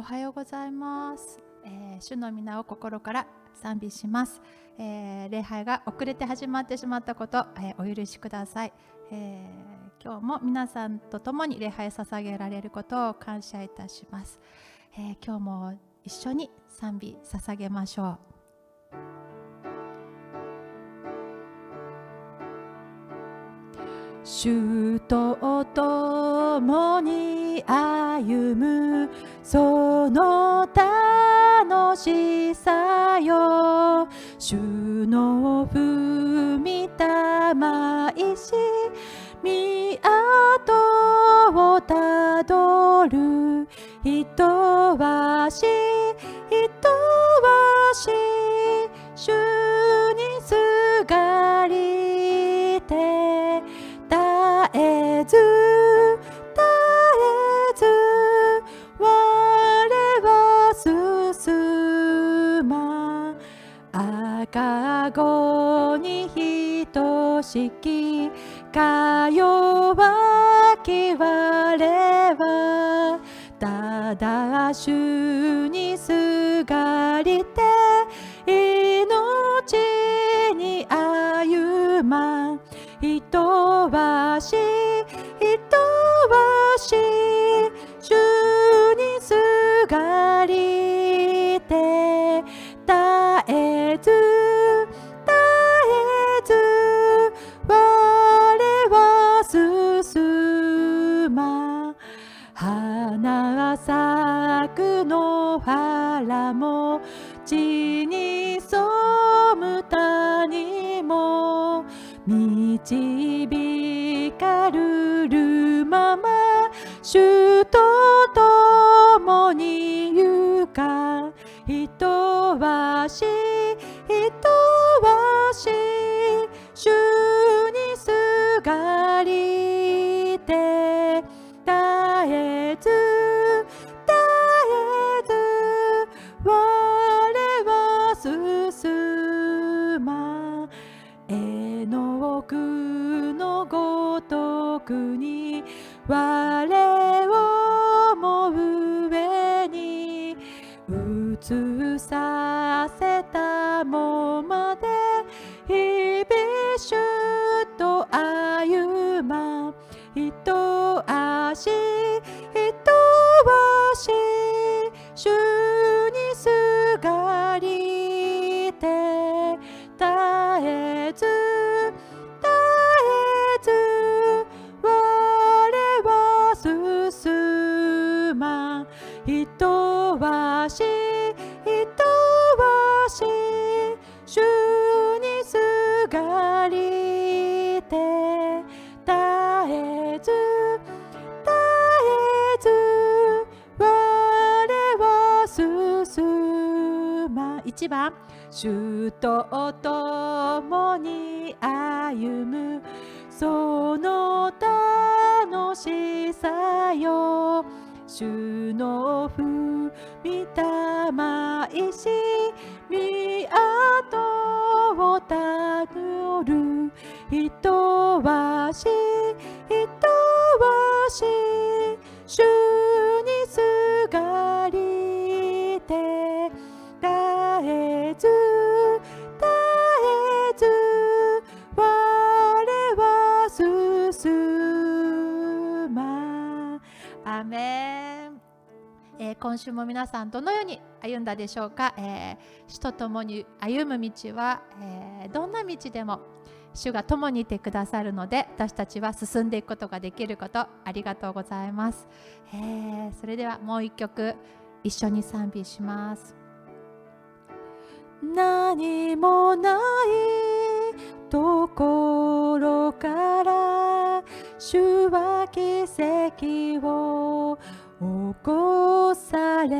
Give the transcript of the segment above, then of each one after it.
おはようございます、えー主の皆を心から賛美します、えー礼拝が遅れて始まってしまったこと、えーお許しください、えー今日も皆さんと共に礼拝を捧げられることを感謝いたします、えー今日も一緒に賛美捧げましょう。主と共に歩むその楽しさよ。主の踏みたまいし見跡をたどる。人はし人はし主にすがりしきか弱き我はただ主にすがりて命に歩まん。人はし人はし主にすがりも地に染む谷も導かるるまま主と共に行か人はし人はし主にすがりて週も皆さんどのように歩んだでしょうか、えー主と共に歩む道は、えーどんな道でも主が共にいてくださるので私たちは進んでいくことができることありがとうございます、えーそれではもう一曲一緒に賛美します。何もないところから主は奇跡を起こされ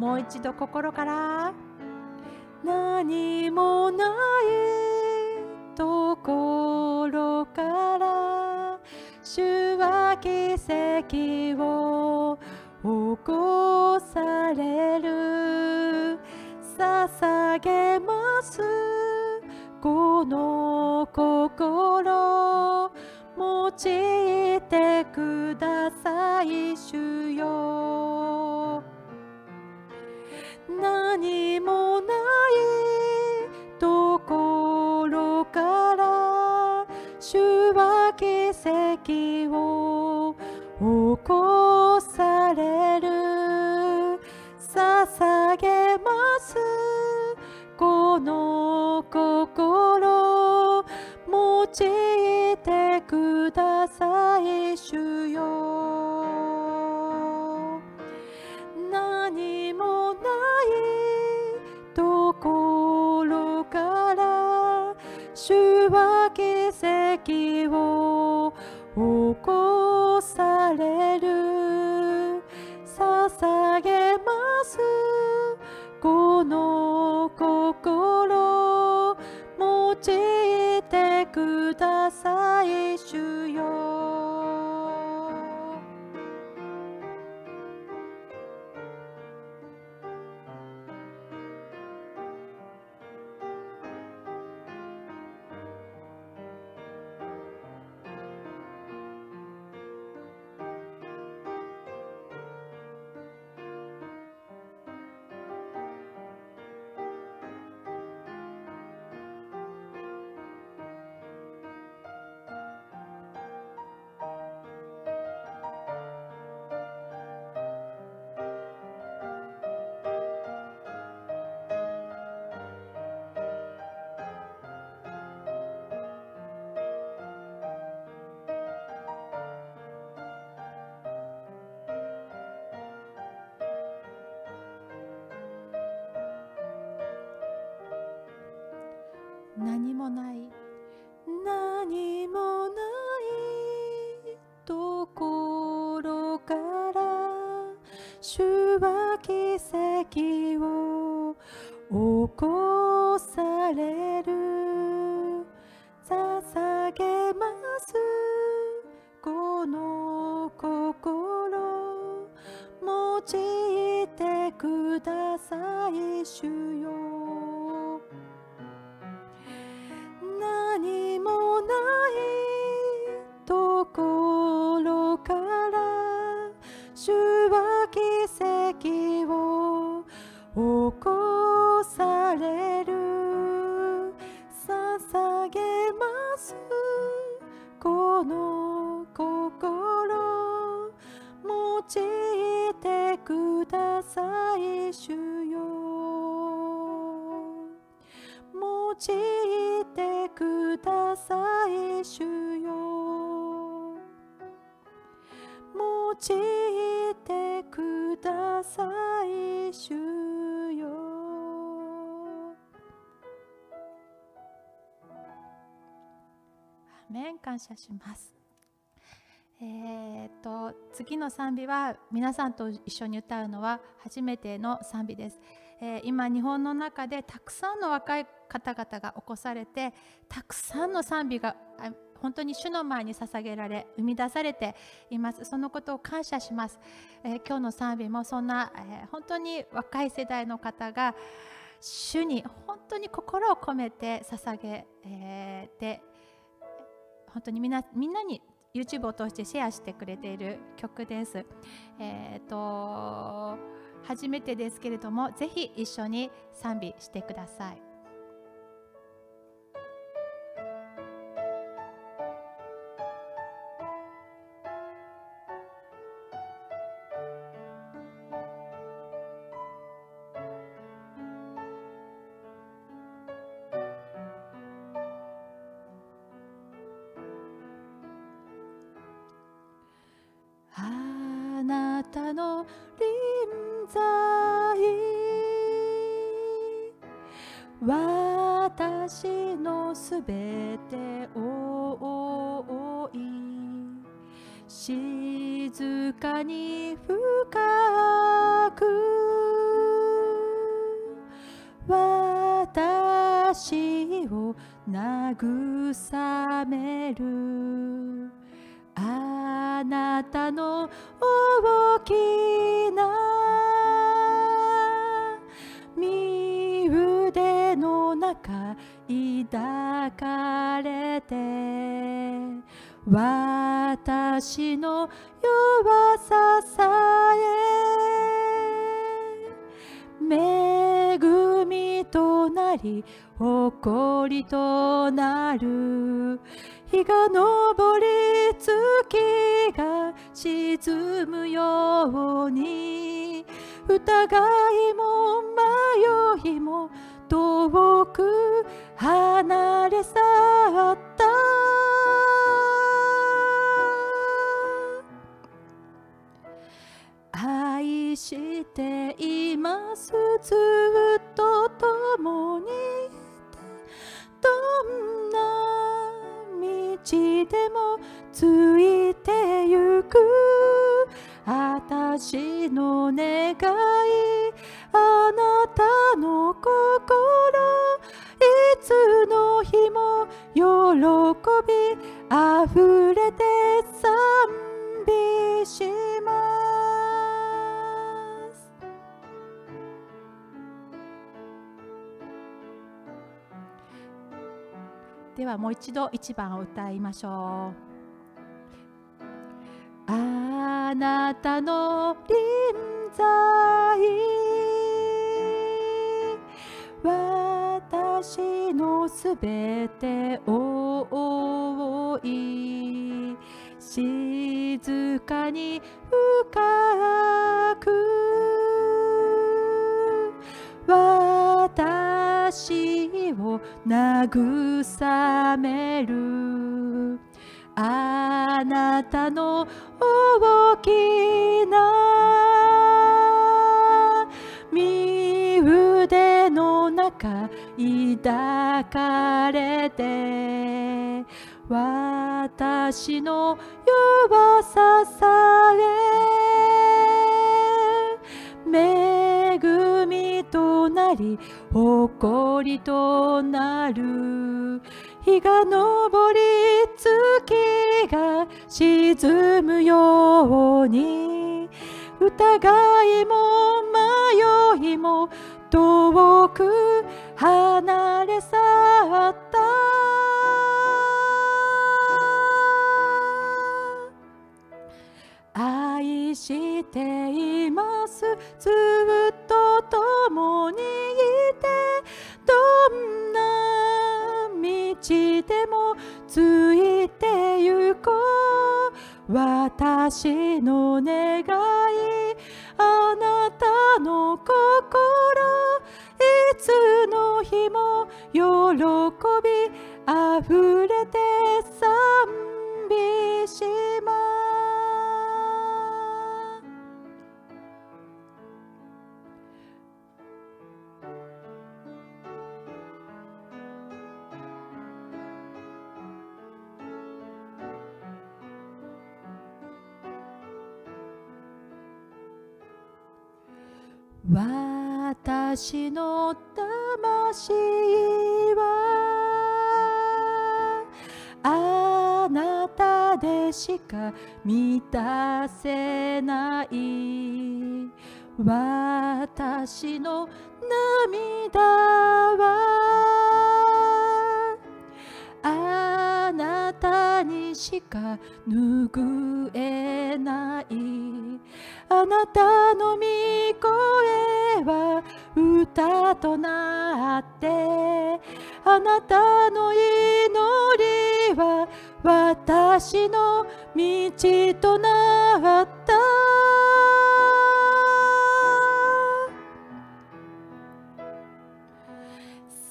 もう一度心から。何もないところから主は奇跡を起こされる。捧げます。この心用いを起こされる。捧げます。この心。用いてください。主よ。ださい主用いてください主よ。アメン感謝します。えー、と次の賛美は皆さんと一緒に歌うのは初めての賛美です、えー今日本の中でたくさんの若い方々が起こされてたくさんの賛美が本当に主の前に捧げられ生み出されていますそのことを感謝します、えー今日の賛美もそんな、えー本当に若い世代の方が主に本当に心を込めて捧げ、えーて本当にみんなみんなに YouTube を通してシェアしてくれている曲です。えー、と初めてですけれどもぜひ一緒に賛美してください。ちでもついてゆく。私の願いあなたの心いつの日も喜びあふれではもう一度一番を歌いましょう。あなたの臨在私のすべてを覆い静かに深く私を慰める。あなたの大きな身腕の中抱かれて私の弱ささえ。恵みとなり誇りとなる。日が昇り月が沈むように。疑いも迷いも遠く離れ去った。しています。ずっと共にいてどんな道でもついてゆこう。私の願いあなたの心いつの日も喜びあふれて賛私の魂はあなたでしか満たせない私の涙はあなたにしか拭えない。あなたの御声は歌となってあなたの祈りは私の道となった。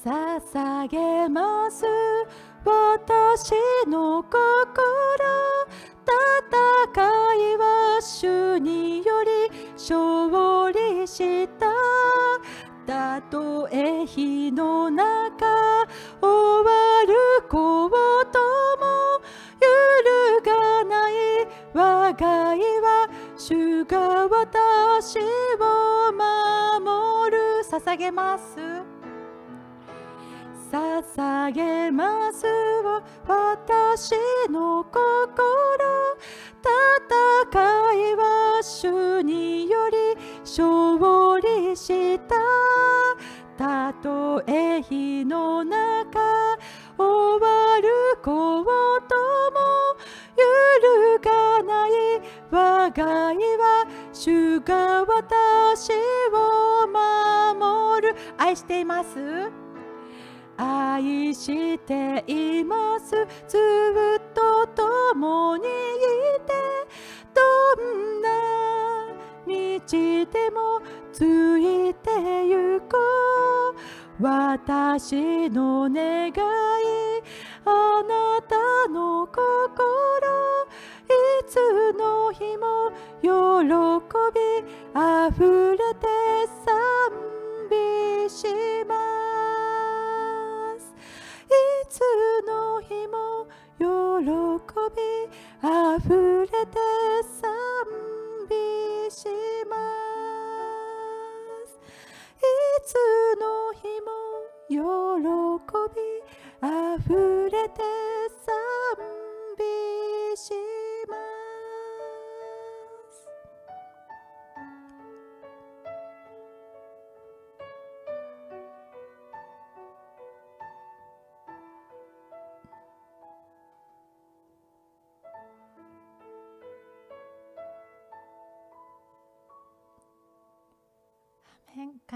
捧げます。私の心。戦いは主により勝利した。たとえ火の中終わることも揺るがない我が家は主が私を守る。捧げます。捧げます私の心。戦いは主により勝利した。たとえ火の中終わることも揺るがない。我が家は主が私を守る。愛しています。愛しています。ずっと共に道でもついてゆこう私の願いあなたの心いつの日も喜びあふれて賛美します。いつの日も喜びあふれて賛美します。つの日も喜びあふれて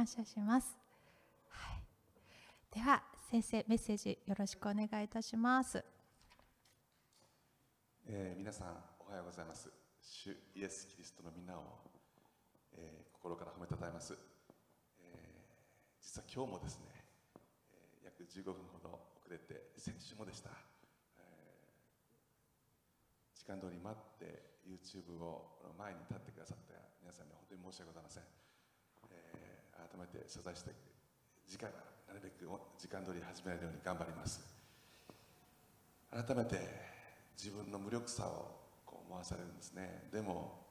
感謝します、はい、では先生メッセージよろしくお願いいたします。えー皆さんおはようございます。主イエス・キリストの皆を、えー心から褒めたたえます、えー実は今日もですね、えー約15分ほど遅れて先週もでした、えー時間通り待って YouTube を前に立ってくださった皆さんに本当に申し訳ございません、えー改めて謝罪して次回はなるべく時間通り始められるように頑張ります。改めて自分の無力さをこう思わされるんですね。でも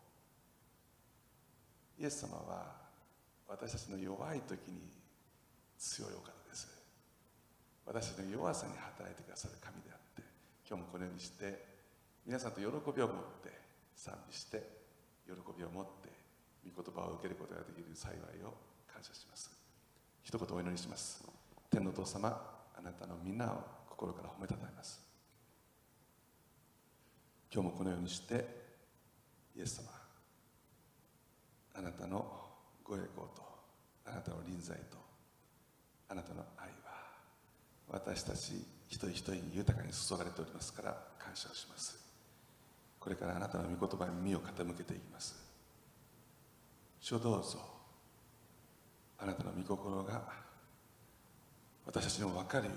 イエス様は私たちの弱い時に強いお方です。私たちの弱さに働いてくださる神であって今日もこのようにして皆さんと喜びを持って賛美して喜びを持って御言葉を受けることができる幸いを感謝します。一言お祈りします。天のお父様あなたの皆を心から褒めたたえます。今日もこのようにしてイエス様あなたのご栄光とあなたの臨在とあなたの愛は私たち一人一人に豊かに注がれておりますから感謝をします。これからあなたの御言葉に耳を傾けていきます。主をどうぞあなたの御心が私たちにも分かるよ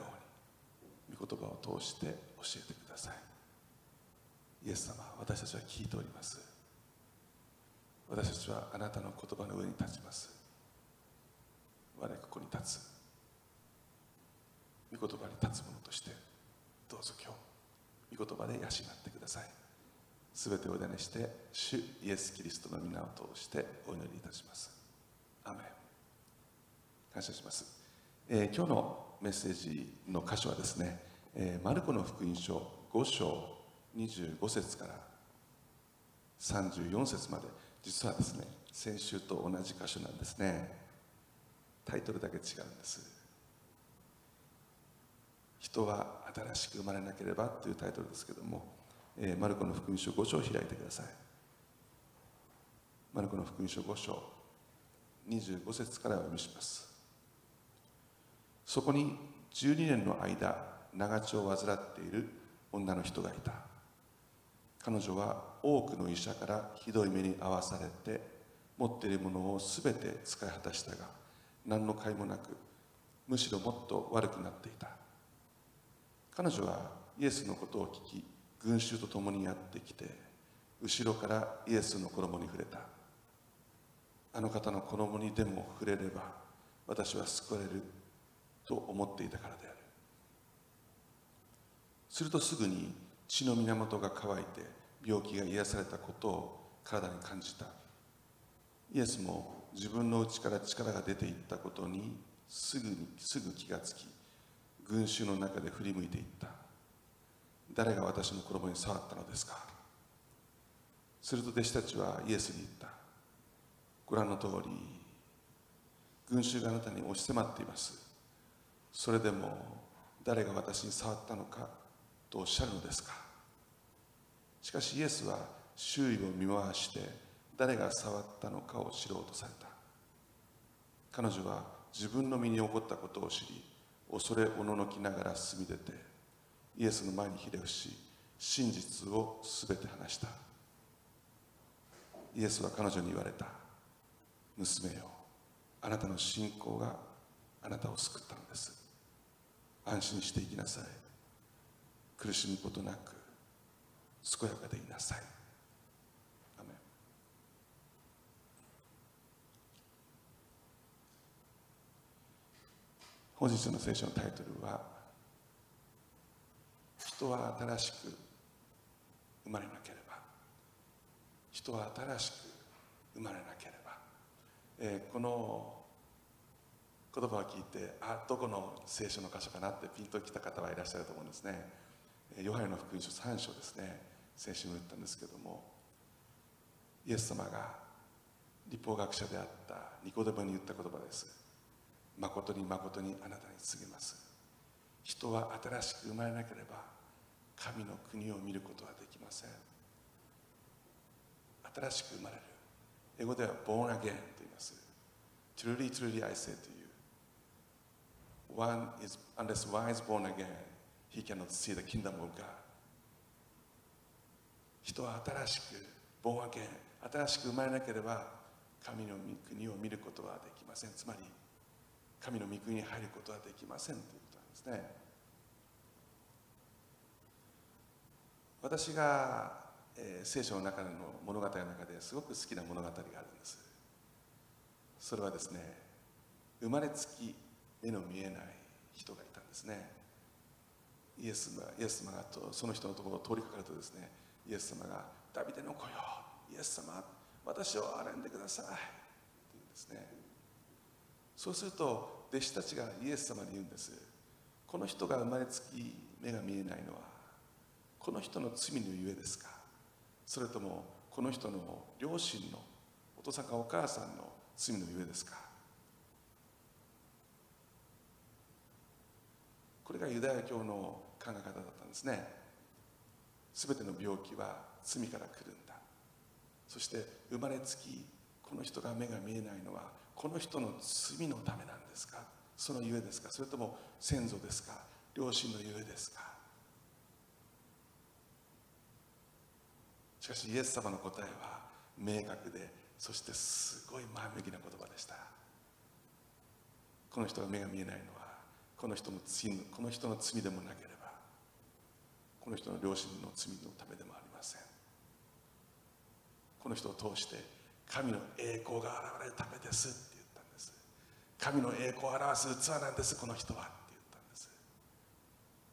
うに御言葉を通して教えてください。イエス様私たちは聞いております。私たちはあなたの言葉の上に立ちます。我ここに立つ。御言葉に立つ者としてどうぞ今日御言葉で養ってください。すべてをお委ねして主イエス・キリストの皆を通してお祈りいたします。アメン。感謝します、えー今日のメッセージの箇所はですね、えーマルコの福音書5章25節から34節まで。実はですね先週と同じ箇所なんですね。タイトルだけ違うんです。人は新しく生まれなければというタイトルですけども、えーマルコの福音書5章を開いてください。マルコの福音書5章25節からお読みします。そこに12年の間長血を患っている女の人がいた。彼女は多くの医者からひどい目に遭わされて持っているものを全て使い果たしたが何の甲斐もなくむしろもっと悪くなっていた。彼女はイエスのことを聞き群衆と共にやってきて後ろからイエスの衣に触れた。あの方の衣にでも触れれば私は救われる。と思っていたからである。するとすぐに血の源が乾いて病気が癒されたことを体に感じた。イエスも自分の内から力が出ていったことにすぐにすぐ気がつき群衆の中で振り向いていった。誰が私の衣に触ったのですか？すると弟子たちはイエスに言った。ご覧の通り群衆があなたに押し迫っています。それでも誰が私に触ったのかとおっしゃるのですか？しかしイエスは周囲を見回して誰が触ったのかを知ろうとされた。彼女は自分の身に起こったことを知り恐れおののきながら進み出てイエスの前にひれ伏し真実をすべて話した。イエスは彼女に言われた。娘よあなたの信仰があなたを救ったのです。安心していきなさい。苦しむことなく健やかでいなさい。アメン。本日の聖書のタイトルは「人は新しく生まれなければ」「人は新しく生まれなければ」えーこの言葉を聞いてあどこの聖書の箇所かなってピンときた方はいらっしゃると思うんですね。ヨハネの福音書3章ですね。先週も言ったんですけどもイエス様が立法学者であったニコデモに言った言葉です。誠に誠にあなたに告げます。人は新しく生まれなければ神の国を見ることはできません。新しく生まれる。英語では born again と言います。truly truly I say to you one is unless one is born again he cannot see the kingdom of God. 人は新しく born again 新しく生まれなければ神の御国を見ることはできません。つまり神の御国に入ることはできませんということなんですね。私が、えー聖書の中の物語の中ですごく好きな物語があるんです。それはですね生まれつき目の見えない人がいたんですね。イエスがイエス様がとその人のところを通りかかるとですねイエス様が「ダビデの子よイエス様私を憐れんでください」って言うんですね。そうすると弟子たちがイエス様に言うんです。この人が生まれつき目が見えないのはこの人の罪のゆえですか。それともこの人の両親のお父さんかお母さんの罪のゆえですか。れがユダヤ教の考え方だったんですね。すべての病気は罪から来るんだ。そして生まれつきこの人が目が見えないのはこの人の罪のためなんですか？そのゆえですか？それとも先祖ですか？両親のゆえですか？しかしイエス様の答えは明確でそしてすごい前向きな言葉でした。この人が目が見えないのこの人の罪この人の罪でもなければこの人の両親の罪のためでもありません。この人を通して神の栄光が現れるためですって言ったんです。神の栄光を表す器なんですこの人はって言ったんです。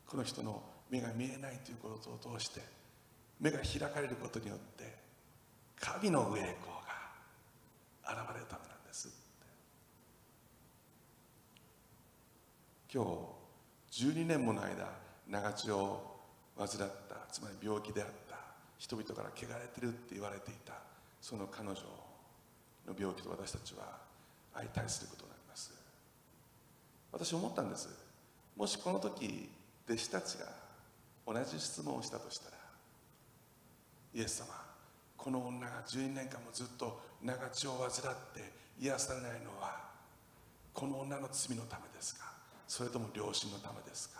この人の目が見えないということを通して目が開かれることによって神の栄光が現れるためなんですって今日12年もの間長血を患ったつまり病気であった人々から汚れてるって言われていたその彼女の病気と私たちは相対することになります。私思ったんです。もしこの時弟子たちが同じ質問をしたとしたらイエス様この女が12年間もずっと長血を患って癒されないのはこの女の罪のためですか？それとも両親のためですか？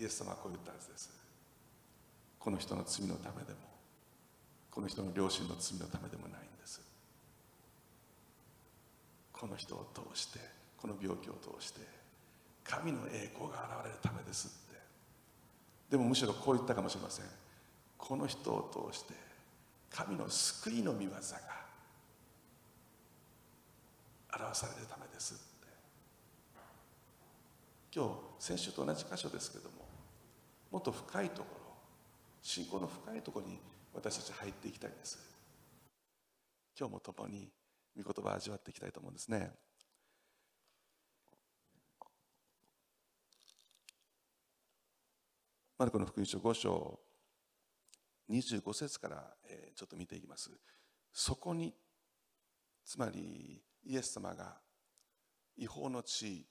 イエス様はこう言ったはずです。この人の罪のためでもこの人の両親の罪のためでもないんです。この人を通してこの病気を通して神の栄光が現れるためですって。でもむしろこう言ったかもしれません。この人を通して神の救いの御業がされるためです今日先週と同じ箇所ですけどももっと深いところ信仰の深いところに私たち入っていきたいんです。今日も共に御言葉を味わっていきたいと思うんですね。マルコの福音書5章25節からちょっと見ていきます。そこにつまりイエス様が違法の地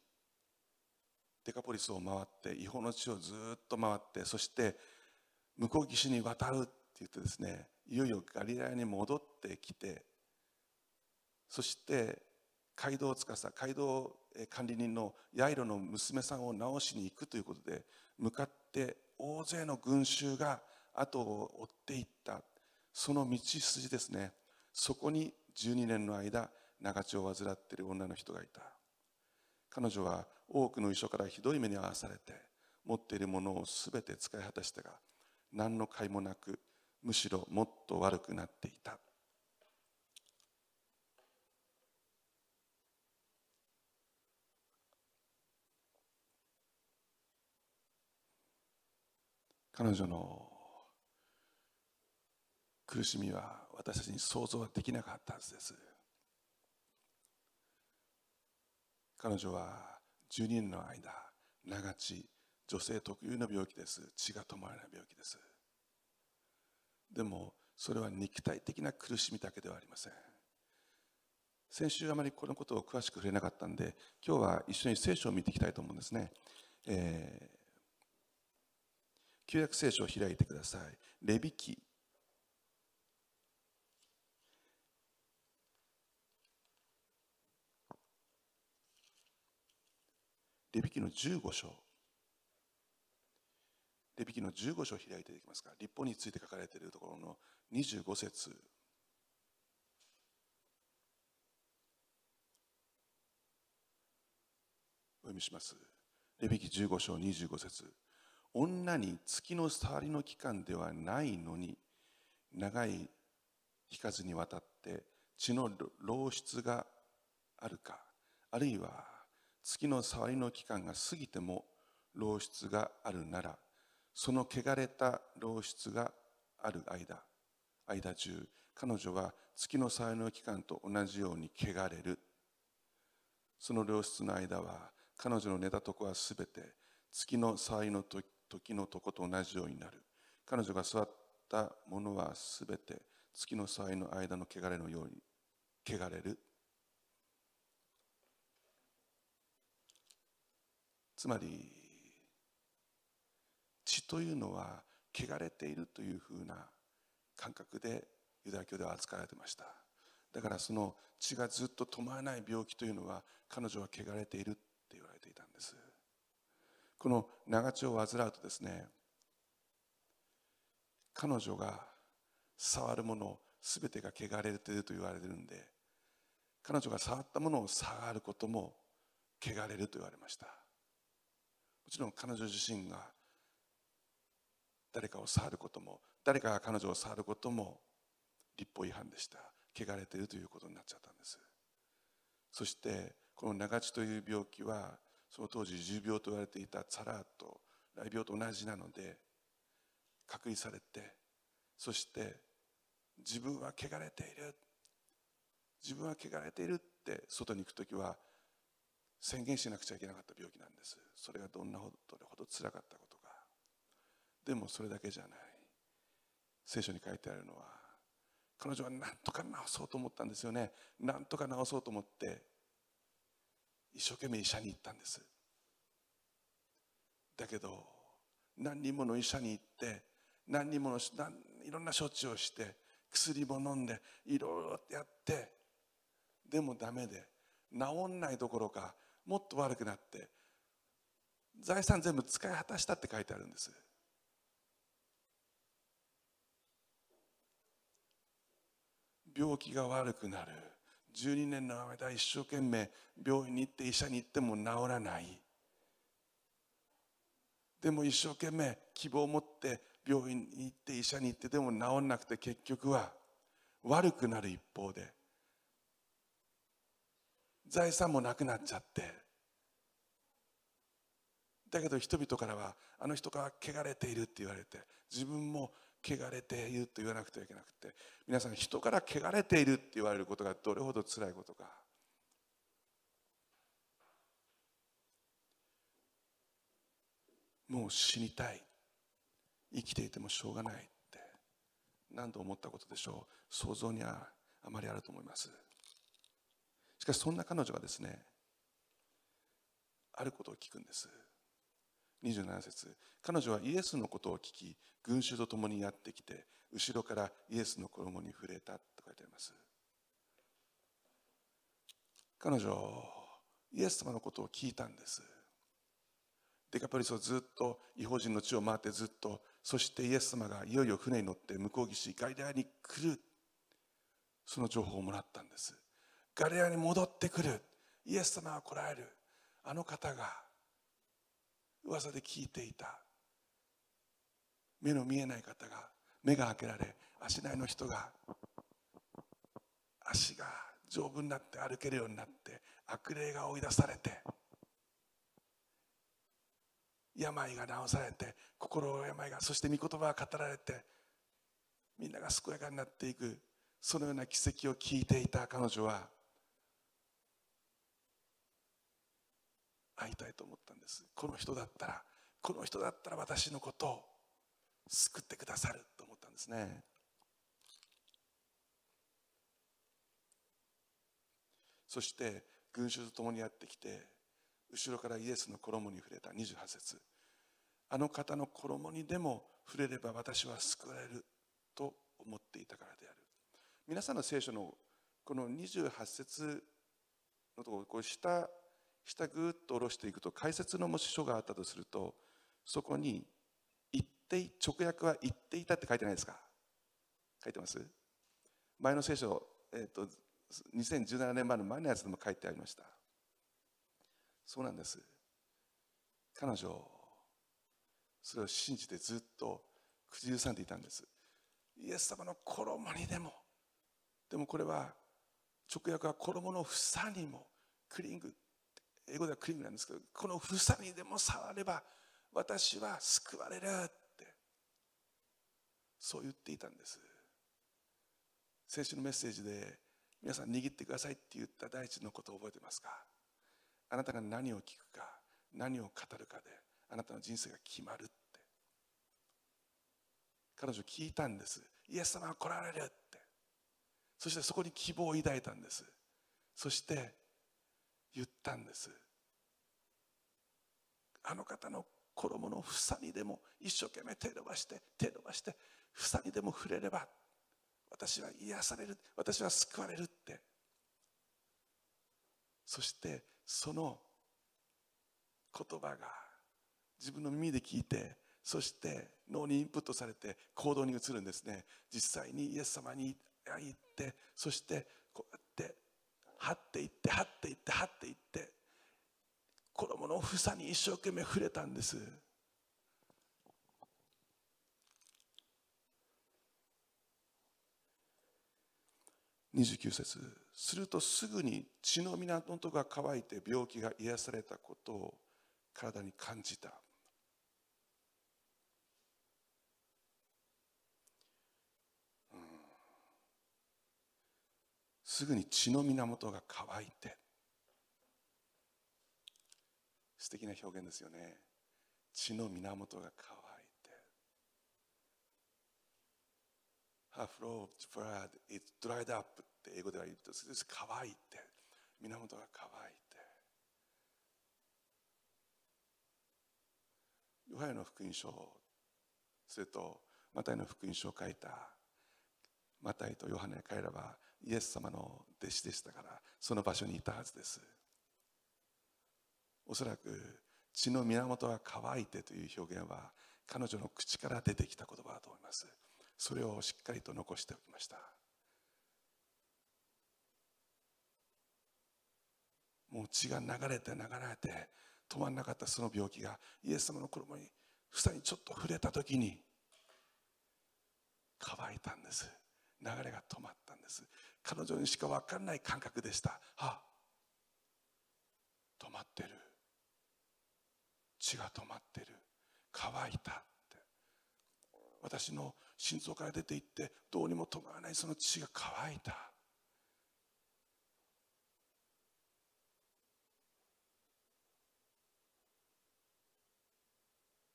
デカポリスを回って違法の地をずっと回ってそして向こう岸に渡るって言ってですねいよいよガリラヤに戻ってきてそして街道司街道管理人のヤイロの娘さんを直しに行くということで向かって大勢の群衆が後を追っていった。その道筋ですね。そこに12年の間長血を患っている女の人がいた。彼女は多くの遺書からひどい目に遭わされて持っているものを全て使い果たしたが何の甲斐もなくむしろもっと悪くなっていた。彼女の苦しみは私たちに想像はできなかったはずです。彼女は12年の間長血女性特有の病気です。血が止まらない病気です。でもそれは肉体的な苦しみだけではありません。先週あまりこのことを詳しく触れなかったんで今日は一緒に聖書を見ていきたいと思うんですね、えー、旧約聖書を開いてください。レビキレビキの15章。レビキの15章を開いていきますか。立法について書かれているところの25節。お読みします。レビキ15章25節。女に月の触りの期間ではないのに長い引かずにわたって血の漏出があるかあるいは月の触りの期間が過ぎても漏出があるならその汚れた漏出がある間間中彼女は月の触りの期間と同じように汚れる。その漏出の間は彼女の寝たとこはすべて月の触りの時のとこと同じようになる。彼女が座ったものはすべて月の触りの間の汚れのように汚れる。つまり血というのは汚れているというふうな感覚でユダヤ教では扱われてました。だからその血がずっと止まらない病気というのは彼女は汚れているって言われていたんです。この長血を患うとですね彼女が触るもの全てが汚れていると言われてるんで彼女が触ったものを触ることも汚れると言われました。ちろん彼女自身が誰かを触ることも誰かが彼女を触ることも立法違反でした。汚れているということになっちゃったんです。そしてこの長血という病気はその当時重病と言われていたツァラーと雷病と同じなので隔離されてそして自分は汚れている。自分は汚れているって外に行く時は宣言しなくちゃいけなかった病気なんです。それがどんなほどほど辛かったことか。でもそれだけじゃない。聖書に書いてあるのは彼女は何とか治そうと思ったんですよね。何とか治そうと思って一生懸命医者に行ったんです。だけど何人もの医者に行って何人ものいろんな処置をして薬も飲んでいろいろやってでもダメで治んないどころかもっと悪くなって財産全部使い果たしたって書いてあるんです。病気が悪くなる。12年の間一生懸命病院に行って医者に行っても治らない。でも一生懸命希望を持って病院に行って医者に行ってでも治らなくて結局は悪くなる一方で財産もなくなっちゃって。だけど人々からはあの人が汚れているって言われて自分も汚れていると言わなくてはいけなくて皆さん人から汚れているって言われることがどれほど辛いことか。もう死にたい。生きていてもしょうがないって。何度思ったことでしょう。想像にはあまりあると思います。しかしそんな彼女はですねあることを聞くんです。27節。彼女はイエスのことを聞き群衆と共にやってきて後ろからイエスの衣に触れたと書いてあります。彼女イエス様のことを聞いたんです。デカポリスをずっと違法人の地を回ってずっとそしてイエス様がいよいよ船に乗って向こう岸ガリラヤに来る。その情報をもらったんです。ガリラに戻ってくる。イエス様が来られる。あの方が噂で聞いていた。目の見えない方が目が開けられ足内の人が足が丈夫になって歩けるようになって悪霊が追い出されて病が治されて心の病がそして御言葉が語られてみんなが健やかになっていくそのような奇跡を聞いていた彼女は会いたいと思ったんです。この人だったらこの人だったら私のことを救ってくださると思ったんですね。そして群衆と共にやってきて後ろからイエスの衣に触れた28節。あの方の衣にでも触れれば私は救われると思っていたからである。皆さんの聖書のこの28節のところこう下下ぐっと下ろしていくと解説のもし書があったとするとそこに言って直訳は言っていたって書いてないですか？書いてます？前の聖書、えーと、2017年前の前のやつでも書いてありました。そうなんです。彼女それを信じてずっと口ずさんでいたんです。イエス様の衣にでも。でもこれは直訳は衣の房にもクリング英語ではクリームなんですけどこの房にでも触れば私は救われるってそう言っていたんです。先週のメッセージで皆さん握ってくださいって言った第一のことを覚えてますか？あなたが何を聞くか何を語るかであなたの人生が決まるって。彼女聞いたんです。イエス様が来られるって。そしてそこに希望を抱いたんです。そして言ったんです。あの方の衣の房にでも一生懸命手伸ばして手伸ばして房にでも触れれば私は癒される私は救われるって。そしてその言葉が自分の耳で聞いてそして脳にインプットされて行動に移るんですね。実際にイエス様に会いってそしてこうやっ張っていって張っていって張っていって衣の房に一生懸命触れたんです。29節。するとすぐに血の源が乾いて病気が癒されたことを体に感じた。すぐに血の源が乾いて素敵な表現ですよね。血の源が乾いて。Her flow of blood is dried up って英語では言うと乾いて源が乾いて。ヨハネの福音書それとマタイの福音書を書いたマタイとヨハネ彼らはイエス様の弟子でしたからその場所にいたはずです。おそらく血の源が乾いてという表現は彼女の口から出てきた言葉だと思います。それをしっかりと残しておきました。もう血が流れて流れて止まらなかったその病気がイエス様の衣に房にちょっと触れた時に乾いたんです。流れが止まったんです。彼女にしか分からない感覚でした。あ止まってる。血が止まってる。乾いたって。私の心臓から出ていってどうにも止まらない。その血が乾いた。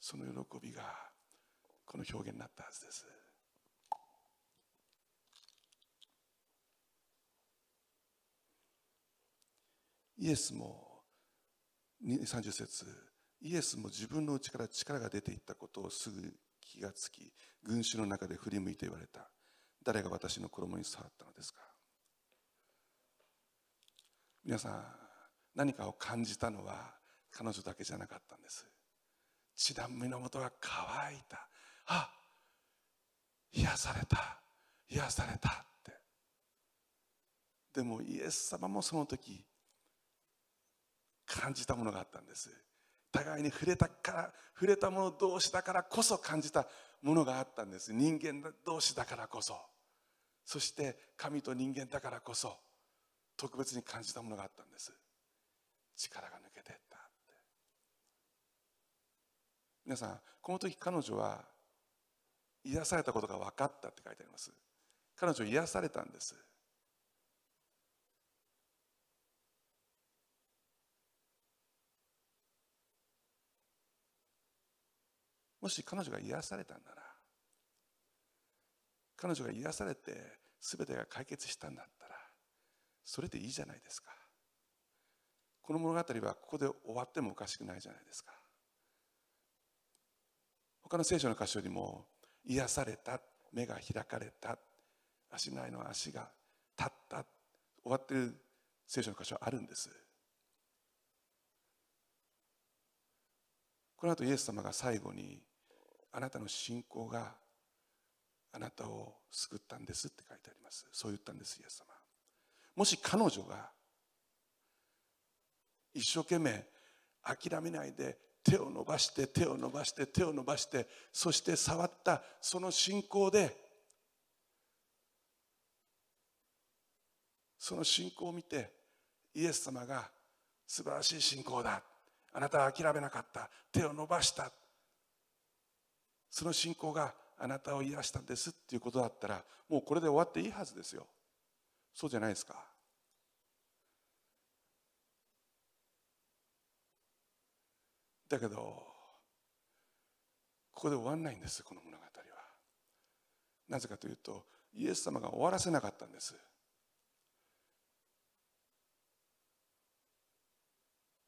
その喜びがこの表現になったはずです。イエスも30節。イエスも自分の内から力が出ていったことをすぐ気がつき群衆の中で振り向いて言われた。誰が私の衣に触ったのですか？皆さん何かを感じたのは彼女だけじゃなかったんです。血だめの元が乾いた。あ癒された。癒されたって。でもイエス様もその時感じたものがあったんです。互いに触れたから触れた者同士だからこそ感じたものがあったんです。人間同士だからこそ。そして神と人間だからこそ特別に感じたものがあったんです。力が抜けていったって。皆さんこの時彼女は癒されたことが分かったって書いてあります。彼女癒されたんです。もし彼女が癒されたんなら彼女が癒されて全てが解決したんだったらそれでいいじゃないですか。この物語はここで終わってもおかしくないじゃないですか。他の聖書の箇所にも癒された目が開かれた足ないの足が立った終わってる聖書の箇所あるんです。この後イエス様が最後にあなたの信仰があなたを救ったんですって書いてあります。そう言ったんですイエス様。もし彼女が一生懸命諦めないで手を伸ばして手を伸ばして手を伸ばしてそして触ったその信仰でその信仰を見てイエス様が素晴らしい信仰だ。あなたは諦めなかった。手を伸ばした。その信仰があなたを癒したんですっていうことだったらもうこれで終わっていいはずですよ。そうじゃないですか。だけどここで終わんないんですこの物語は。なぜかというとイエス様が終わらせなかったんです。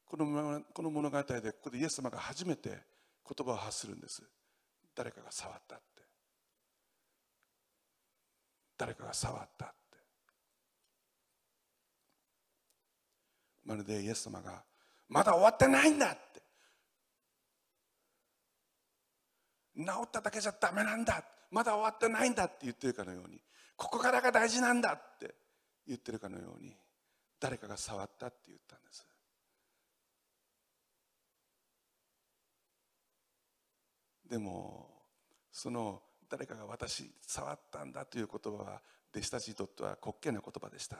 このこの物語でここでイエス様が初めて言葉を発するんです。誰かが触ったって。誰かが触ったって。まるでイエス様がまだ終わってないんだって。治っただけじゃダメなんだまだ終わってないんだって言ってるかのように。ここからが大事なんだって言ってるかのように誰かが触ったって言ったんです。でもその誰かが私触ったんだという言葉は弟子たちにとっては滑稽な言葉でした。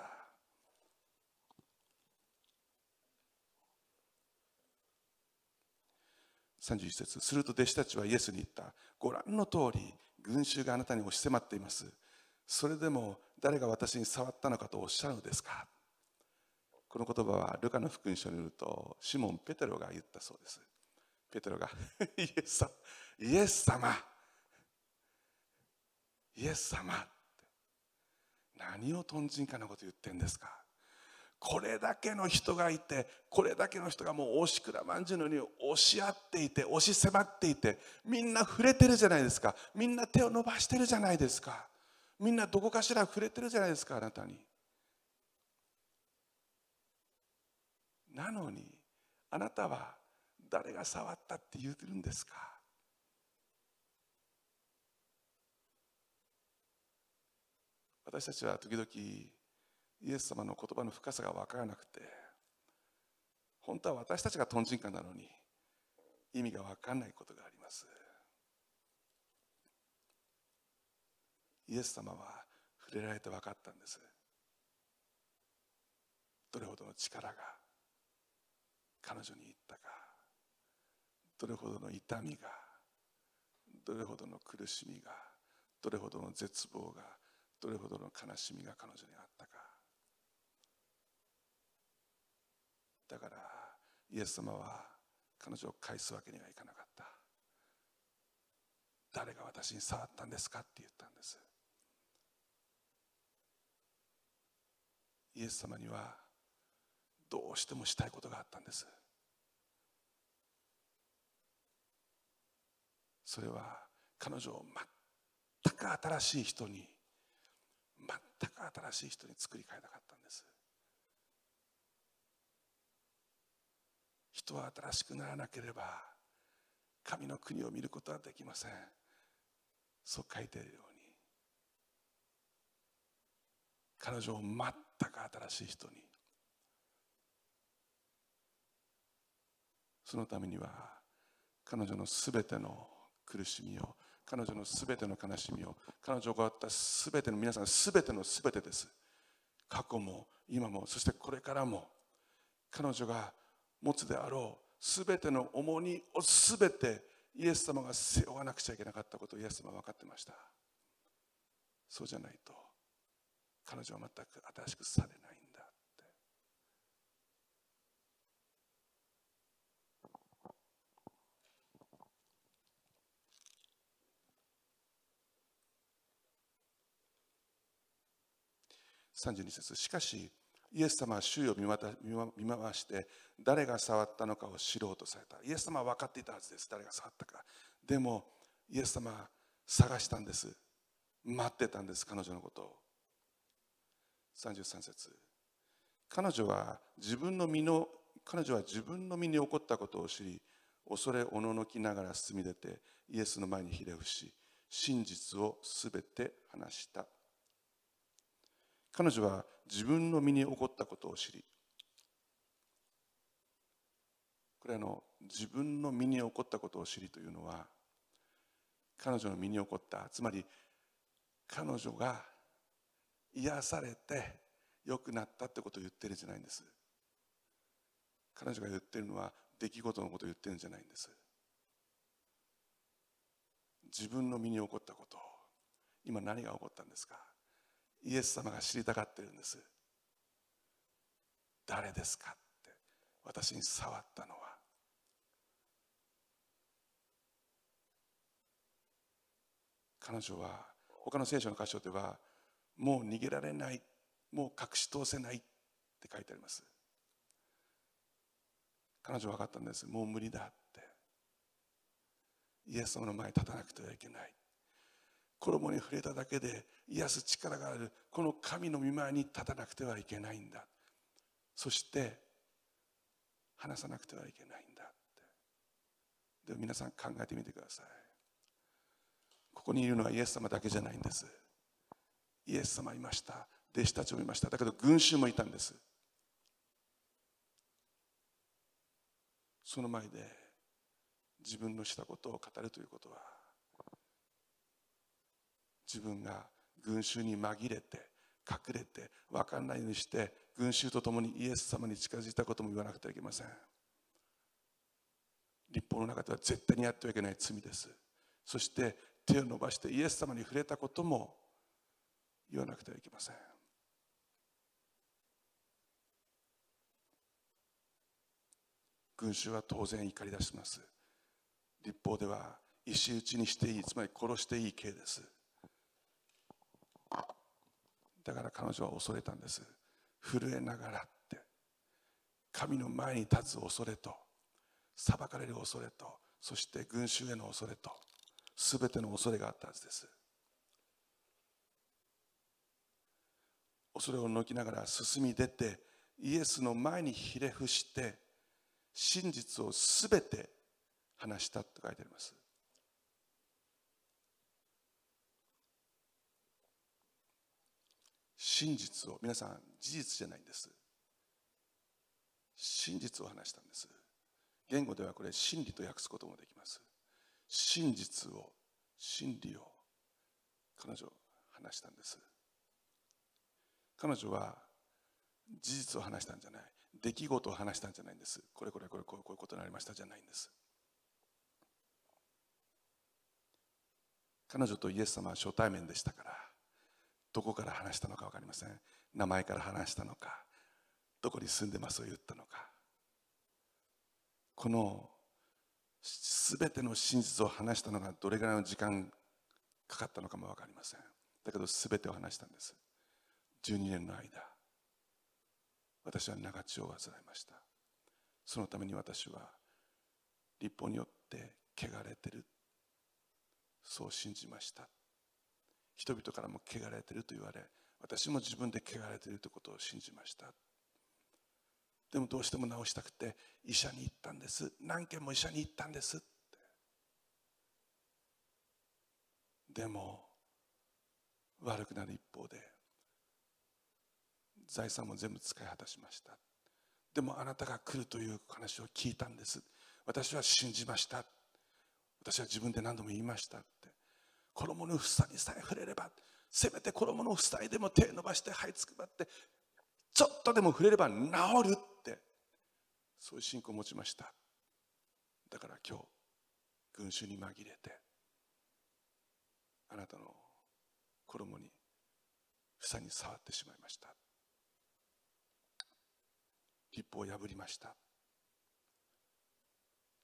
31節すると弟子たちはイエスに言った。ご覧の通り群衆があなたに押し迫っています。それでも誰が私に触ったのかとおっしゃるのですか。この言葉はルカの福音書によるとシモン・ペテロが言ったそうです。ペテロが イエスイエス様。イエス様。何をとんちんかなこと言ってんですか。これだけの人がいてこれだけの人がもう押しくらまんじゅうのように押し合っていて押し迫っていてみんな触れてるじゃないですか。みんな手を伸ばしてるじゃないですか。みんなどこかしら触れてるじゃないですかあなたに。なのにあなたは誰が触ったって言ってるんですか。私たちは時々イエス様の言葉の深さが分からなくて本当は私たちがとんちんかなのに意味が分かんないことがあります。イエス様は触れられて分かったんです。どれほどの力が彼女に言ったかどれほどの痛みがどれほどの苦しみがどれほどの絶望がどれほどの悲しみが彼女にあったか。だからイエス様は彼女を返すわけにはいかなかった。誰が私に触ったんですかって言ったんです。イエス様にはどうしてもしたいことがあったんです。それは彼女を全く新しい人に全く新しい人に作り変えたかったんです。人は新しくならなければ神の国を見ることはできません。そう書いているように。彼女を全く新しい人に。そのためには彼女のすべての苦しみを彼女のすべての悲しみを彼女があったすべての皆さんすべてのすべてです。過去も今もそしてこれからも彼女が持つであろうすべての重荷をすべてイエス様が背負わなくちゃいけなかったことをイエス様は分かってました。そうじゃないと彼女は全く新しくされない。32節。しかしイエス様は周囲を見回して誰が触ったのかを知ろうとされた。イエス様は分かっていたはずです。誰が触ったか。でもイエス様は探したんです。待ってたんです。彼女のことを。33節。彼女は自分の身の彼女は自分の身に起こったことを知り恐れおののきながら進み出てイエスの前にひれ伏し真実をすべて話した。彼女は自分の身に起こったことを知りこれあの自分の身に起こったことを知りというのは彼女の身に起こったつまり彼女が癒されて良くなったってことを言ってるんじゃないんです。彼女が言ってるのは出来事のことを言ってるんじゃないんです。自分の身に起こったこと今何が起こったんですか？イエス様が知りたがってるんです。誰ですかって私に触ったのは。彼女は他の聖書の箇所ではもう逃げられないもう隠し通せないって書いてあります。彼女は分かったんです。もう無理だって。イエス様の前に立たなくてはいけない。衣に触れただけで癒す力がある。この神の御前に立たなくてはいけないんだ。そして話さなくてはいけないんだって。でも皆さん考えてみてください。ここにいるのはイエス様だけじゃないんです。イエス様いました。弟子たちもいました。だけど群衆もいたんです。その前で自分のしたことを語るということは自分が群衆に紛れて隠れて分かんないようにして群衆と共にイエス様に近づいたことも言わなくてはいけません。立法の中では絶対にやってはいけない罪です。そして手を伸ばしてイエス様に触れたことも言わなくてはいけません。群衆は当然怒り出します。立法では石打ちにしていいつまり殺していい刑です。だから彼女は恐れたんです。震えながらって。神の前に立つ恐れと。裁かれる恐れと。そして群衆への恐れと。全ての恐れがあったはずです。恐れをのきながら進み出てイエスの前にひれ伏して真実を全て話したと書いてあります。真実を皆さん事実じゃないんです。真実を話したんです。言語ではこれ真理と訳すこともできます。真実を真理を彼女話したんです。彼女は事実を話したんじゃない。出来事を話したんじゃないんです。これこれこれこういうことになりましたじゃないんです。彼女とイエス様は初対面でしたからどこから話したのか分かりません。名前から話したのかどこに住んでますと言ったのか。この全ての真実を話したのがどれぐらいの時間かかったのかも分かりません。だけど全てを話したんです。12年の間私は長血を患いました。そのために私は立法によって汚れてる。そう信じました。人々からも汚れていると言われ私も自分で汚れているということを信じました。でもどうしても治したくて医者に行ったんです。何件も医者に行ったんですでも悪くなる一方で財産も全部使い果たしました。でもあなたが来るという話を聞いたんです。私は信じました。私は自分で何度も言いました。衣の房にさえ触れればせめて衣の房にでも手伸ばして這いつくばってちょっとでも触れれば治るってそういう信仰を持ちました。だから今日群衆に紛れてあなたの衣に房に触ってしまいました。立法を破りました。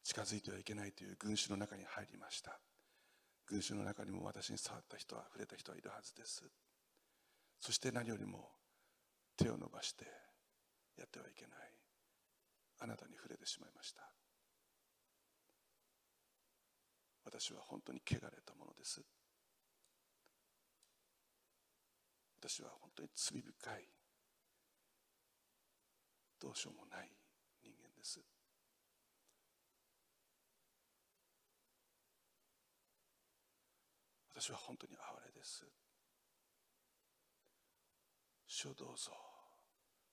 近づいてはいけないという群衆の中に入りました。群衆の中にも私に触った人は触れた人はいるはずです。そして何よりも手を伸ばしてやってはいけない。あなたに触れてしまいました。私は本当に汚れたものです。私は本当に罪深いどうしようもない人間です。私は本当に哀れです。主をどうぞ。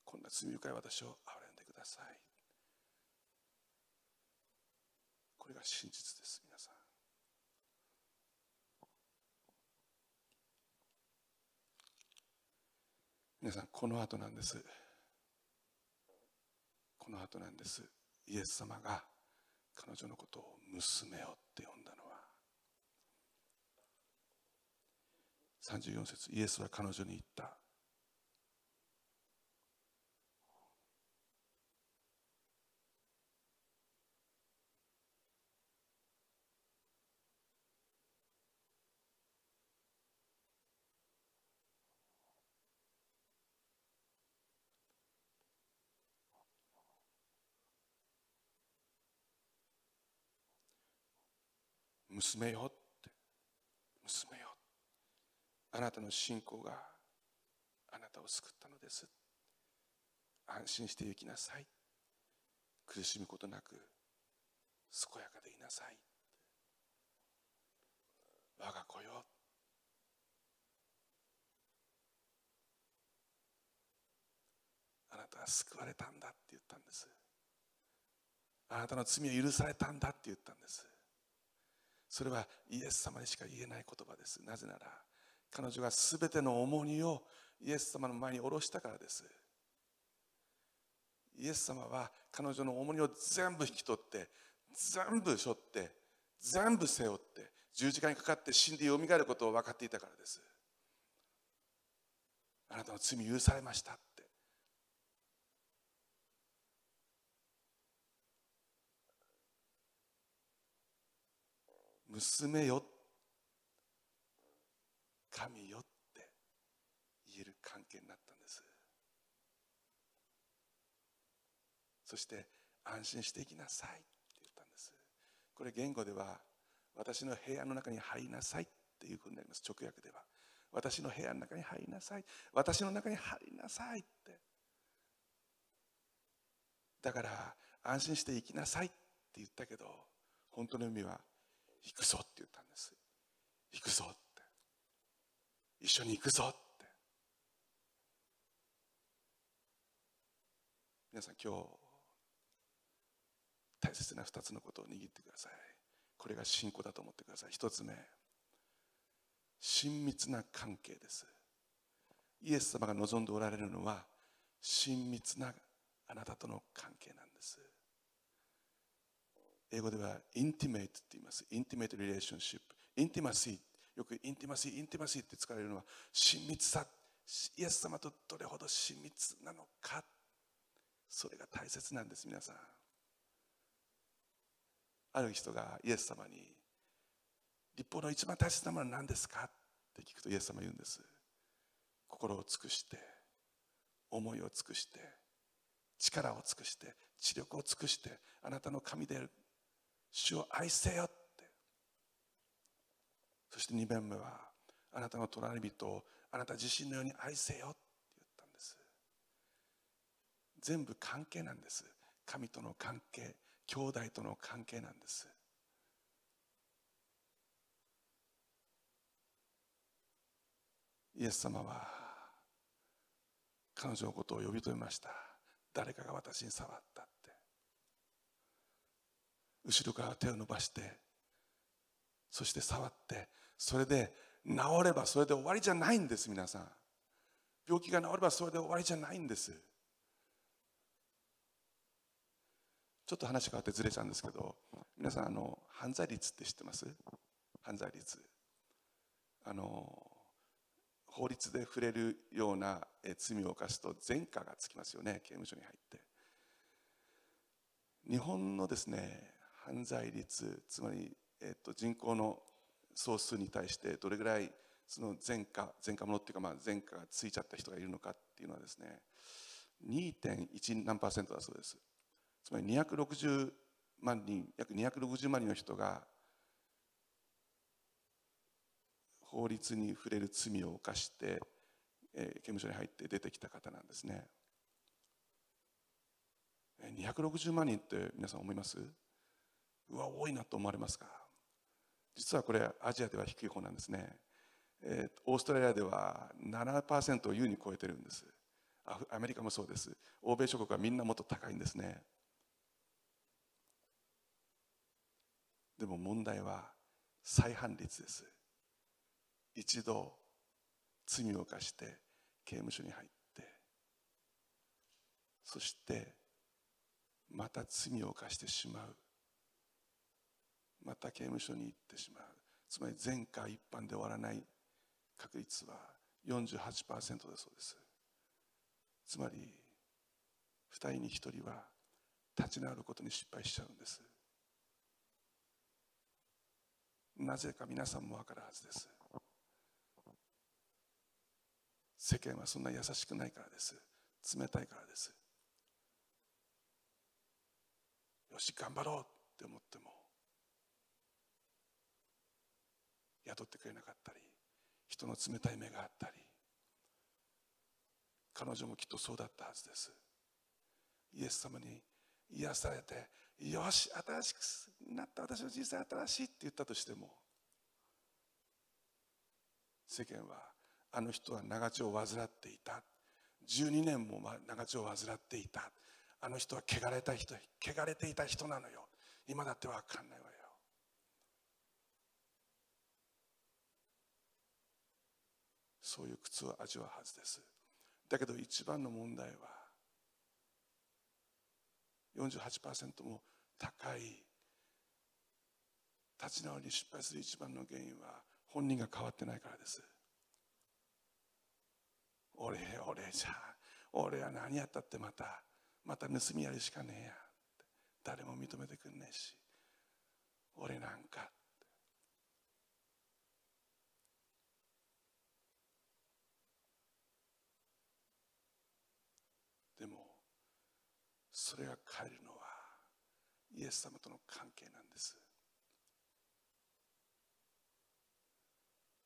こんな罪深い私を憐れんでください。これが真実です皆さん。皆さんこの後なんです。この後なんです。イエス様が彼女のことを娘よって呼んだのは34節イエスは彼女に言った娘よって。娘よ。あなたの信仰があなたを救ったのです。安心して行きなさい。苦しむことなく健やかでいなさい。我が子よ。あなたは救われたんだって言ったんです。あなたの罪を許されたんだって言ったんです。それはイエス様にしか言えない言葉です。なぜなら彼女が全ての重荷をイエス様の前に下ろしたからです。イエス様は彼女の重荷を全部引き取って全部背負って全部背負って十字架にかかって死んでよみがえることを分かっていたからです。あなたの罪許されましたって。娘よ神よって言える関係になったんです。そして安心していきなさいって言ったんです。これ言語では私の部屋の中に入りなさいっていうふうになります。直訳では。私の部屋の中に入りなさい。私の中に入りなさいって。だから安心して行きなさいって言ったけど本当の意味は行くぞって言ったんです。行くぞって。一緒に行くぞって。皆さん今日大切な2つのことを握ってください。これが信仰だと思ってください。1つ目親密な関係です。イエス様が望んでおられるのは親密なあなたとの関係なんです。英語では intimate って言います。 Intimate relationship。Intimacy、よく intimacy intimacy って使われるのは親密さ。イエス様とどれほど親密なのか。それが大切なんです皆さん。ある人がイエス様に律法の一番大切なものは何ですか？って聞くとイエス様言うんです。心を尽くして思いを尽くして力を尽くして知力を尽くしてあなたの神である。主を愛せよそして2番目はあなたの隣人をあなた自身のように愛せよ。って言ったんです。全部関係なんです。神との関係兄弟との関係なんです。イエス様は彼女のことを呼び止めました。誰かが私に触ったって。後ろから手を伸ばしてそして触ってそれで治ればそれで終わりじゃないんです皆さん。病気が治ればそれで終わりじゃないんです。ちょっと話変わってずれちゃうんですけど皆さんあの犯罪率って知ってます？犯罪率。あの法律で触れるような罪を犯すと前科がつきますよね刑務所に入って。日本のですね犯罪率つまり、えっと、人口の総数に対してどれぐらいその前科前科者っていうかまあ前科がついちゃった人がいるのかっていうのはですね2.1何パーセントだそうです。つまり260万人約260万人の人が法律に触れる罪を犯して、えー、刑務所に入って出てきた方なんですね。260万人って皆さん思います？うわ多いなと思われますか？実はこれアジアでは低い方なんですね、えー、オーストラリアでは7%を優に超えてるんです。アメリカもそうです。欧米諸国はみんなもっと高いんですね。でも問題は再犯率です。一度罪を犯して刑務所に入ってそしてまた罪を犯してしまう。また刑務所に行ってしまう。つまり前科一般で終わらない確率は48%だそうです。つまり2人に1人は立ち直ることに失敗しちゃうんです。なぜか皆さんも分かるはずです。世間はそんな優しくないからです。冷たいからです。よし頑張ろうって思っても雇ってくれなかったり人の冷たい目があったり彼女もきっとそうだったはずです。イエス様に癒されてよし新しくなった私の人生新しいって言ったとしても世間はあの人は長血を患っていた。12年も長血を患っていた。あの人は汚れた人汚れていた人なのよ。今だって分かんないわよそういう苦痛を味わうはずです。だけど一番の問題は48%も高い立ち直りに失敗する一番の原因は本人が変わってないからです。俺俺じゃ俺は何やったってまたまた盗みやるしかねえや誰も認めてくんねえし俺なんかでもそれが変えるのはイエス様との関係なんです。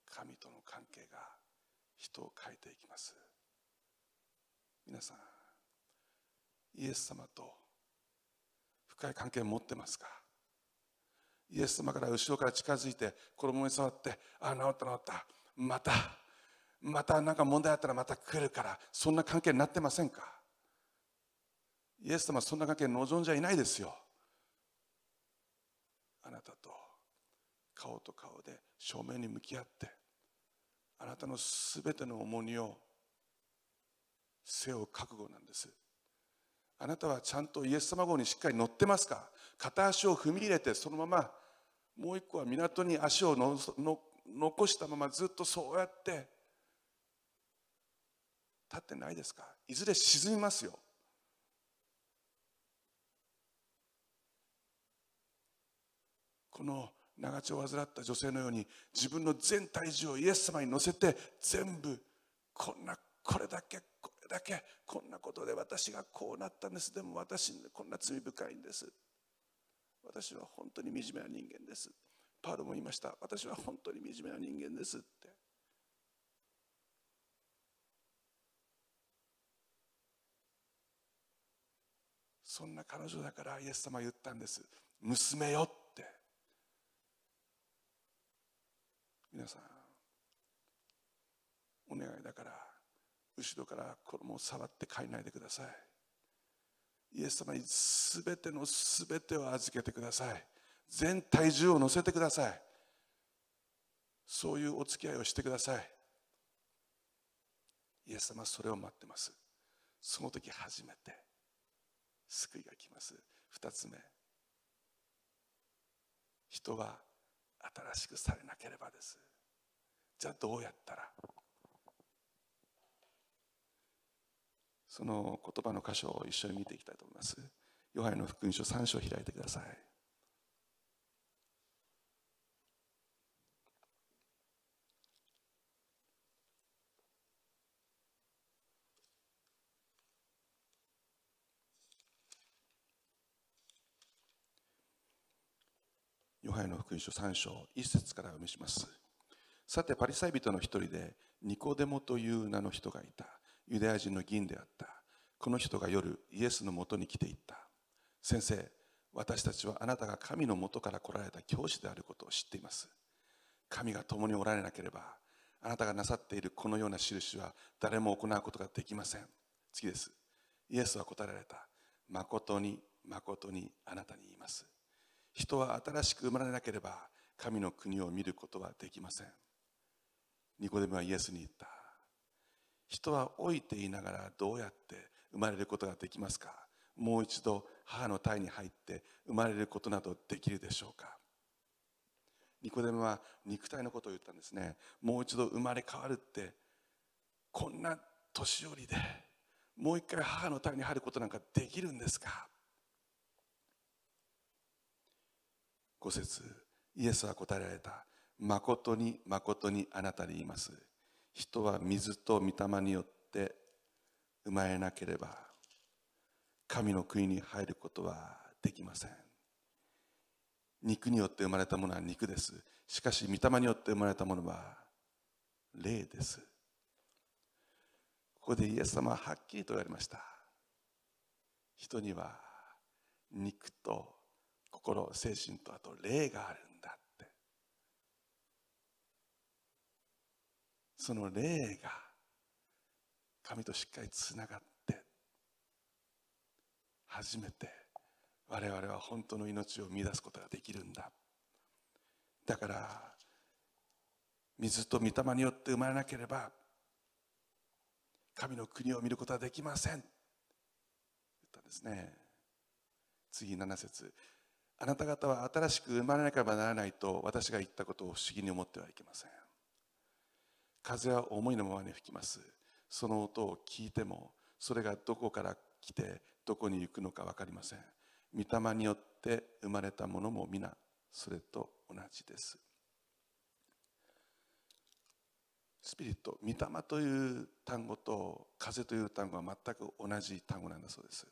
神との関係が人を変えていきます。皆さんイエス様と深い関係を持ってますか？イエス様から後ろから近づいて衣に触ってああ治った治った。またまた何か問題あったらまた来るからそんな関係になってませんか？イエス様はそんな関係望んじゃいないですよ。あなたと顔と顔で正面に向き合ってあなたのすべての重荷を背負う覚悟なんです。あなたはちゃんとイエス様号にしっかり乗ってますか？片足を踏み入れてそのままもう一個は港に足をのの残したままずっとそうやって立ってないですか？いずれ沈みますよ。この長血を患った女性のように自分の全体重をイエス様に乗せて全部こんなこれだけこれだけこんなことで私がこうなったんです。でも私こんな罪深いんです。私は本当に惨めな人間です。パウロも言いました。私は本当に惨めな人間ですって。そんな彼女だからイエス様は言ったんです。娘よって皆さんお願いだから後ろから子供を触って帰らないでください。イエス様に全ての全てを預けてください。全体重を乗せてください。そういうお付き合いをしてください。イエス様それを待ってます。その時初めて救いが来ます。二つ目。人は新しくされなければです。じゃあどうやったら？その言葉の箇所を一緒に見ていきたいと思います。ヨハネの福音書3章を開いてください。ヨハネの福音書3章1節から読みします。さてパリサイ人の一人でニコデモという名の人がいた。ユダヤ人の議員であった。この人が夜イエスのもとに来ていった。先生私たちはあなたが神のもとから来られた教師であることを知っています。神が共におられなければあなたがなさっているこのような印は誰も行うことができません。次です。イエスは答えられた。誠に誠にあなたに言います。人は新しく生まれなければ神の国を見ることはできません。ニコデムはイエスに言った。人は老いていながらどうやって生まれることができますか？もう一度母の体に入って生まれることなどできるでしょうか？ニコデムは肉体のことを言ったんですね。もう一度生まれ変わるってこんな年寄りでもう一回母の体に入ることなんかできるんですか？5節イエスは答えられた。誠に誠にあなたに言います。人は水と御霊によって生まれなければ神の国に入ることはできません。肉によって生まれたものは肉です。しかし御霊によって生まれたものは霊です。ここでイエス様ははっきりと言われました。人には肉と心精神とあと霊があるんだって。その霊が神としっかりつながって初めて我々は本当の命を見出すことができるんだ。だから水と御霊によって生まれなければ神の国を見ることはできません。言ったんですね。次7節。あなた方は新しく生まれなければならないと私が言ったことを不思議に思ってはいけません。風は思いのままに吹きます。その音を聞いてもそれがどこから来てどこに行くのか分かりません。御霊によって生まれたものも皆それと同じです。スピリット御霊という単語と風という単語は全く同じ単語なんだそうです。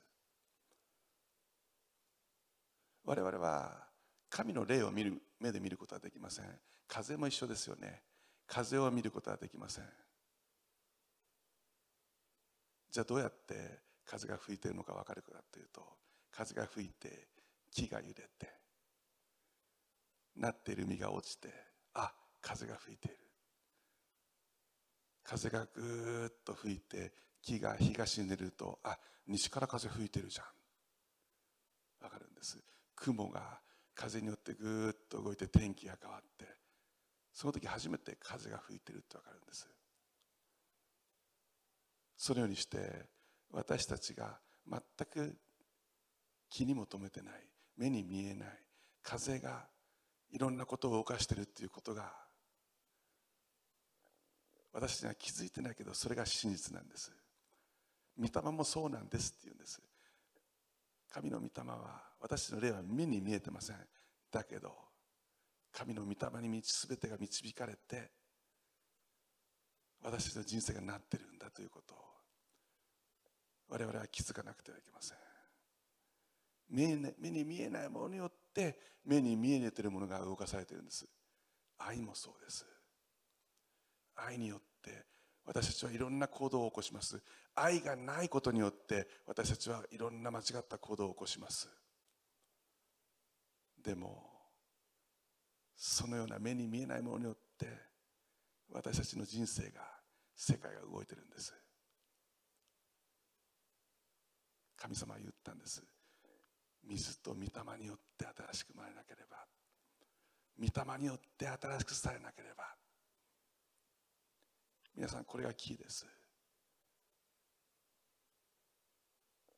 我々は神の霊を見る目で見ることはできません。風も一緒ですよね。風を見ることはできません。じゃあどうやって風が吹いているのか分かるかというと風が吹いて木が揺れてなっている実が落ちてあ風が吹いている。風がぐーっと吹いて木が東に出るとあ西から風吹いてるじゃん。分かるんです。雲が風によってぐーっと動いて天気が変わってその時初めて風が吹いてるって分かるんです。そのようにして私たちが全く気にも留めてない目に見えない風がいろんなことを動かしてるっていうことが私たちは気づいてないけどそれが真実なんです。御霊もそうなんですって言うんです。神の御霊は私の霊は目に見えてません。だけど神の御霊に全てが導かれて私の人生がなってるんだということを我々は気づかなくてはいけません。目に見えないものによって目に見えているものが動かされているんです。愛もそうです。愛によって私たちはいろんな行動を起こします。愛がないことによって私たちはいろんな間違った行動を起こします。でもそのような目に見えないものによって私たちの人生が世界が動いてるんです。神様は言ったんです。水と御霊によって新しく生まれなければ。御霊によって新しくされなければ。皆さんこれがキーです。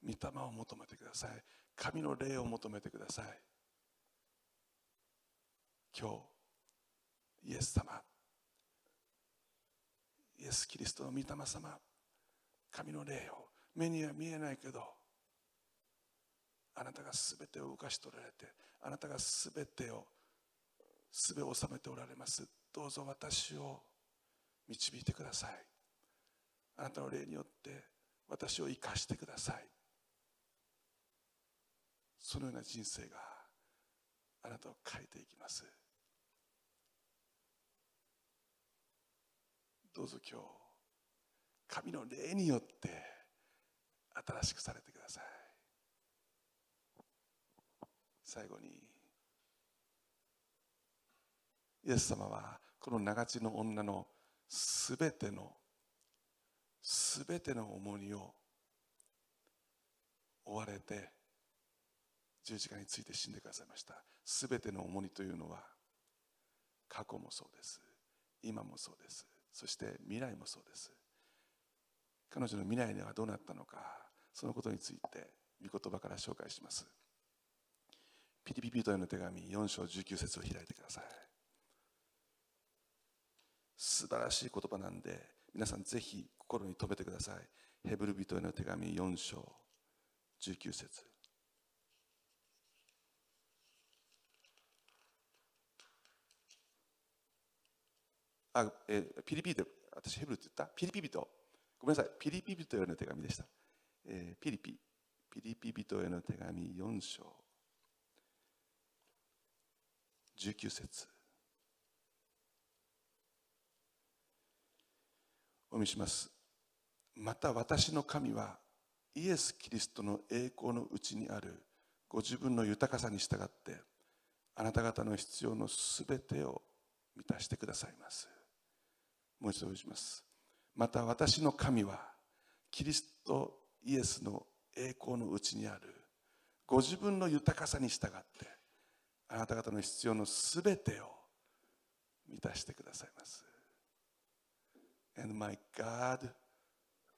御霊を求めてください。神の霊を求めてください。今日イエス様イエス・キリストの御霊様神の霊を目には見えないけどあなたが全てを動かし取られてあなたが全てを全を収めておられます。どうぞ私を導いてください。あなたの霊によって私を生かしてください。そのような人生があなたを変えていきます。どうぞ今日神の霊によって新しくされてください。最後にイエス様はこの長地の女のすべてのすべての重荷を追われて十字架について死んでくださいました。すべての重荷というのは過去もそうです。今もそうです。そして未来もそうです。彼女の未来ではどうなったのか。そのことについて御言葉から紹介します。ピリピピトへの手紙4章19節を開いてください。素晴らしい言葉なんで皆さんぜひ心に留めてください。ヘブル人への手紙4章19節。あ、え、ピリピリと、私ヘブルって言った？ピリピリと、ごめんなさい、ピリピリとへの手紙でした。えー、ピリピ、ピリピ人への手紙4章、19節。お見せします。また私の神はイエス・キリストの栄光のうちにあるご自分の豊かさに従ってあなた方の必要のすべてを満たしてくださいます。もう一度しますまた私の神はキリストイエスの栄光のうちにあるご自分の豊かさに従ってあなた方の必要のすべてを満たしてくださいます And my God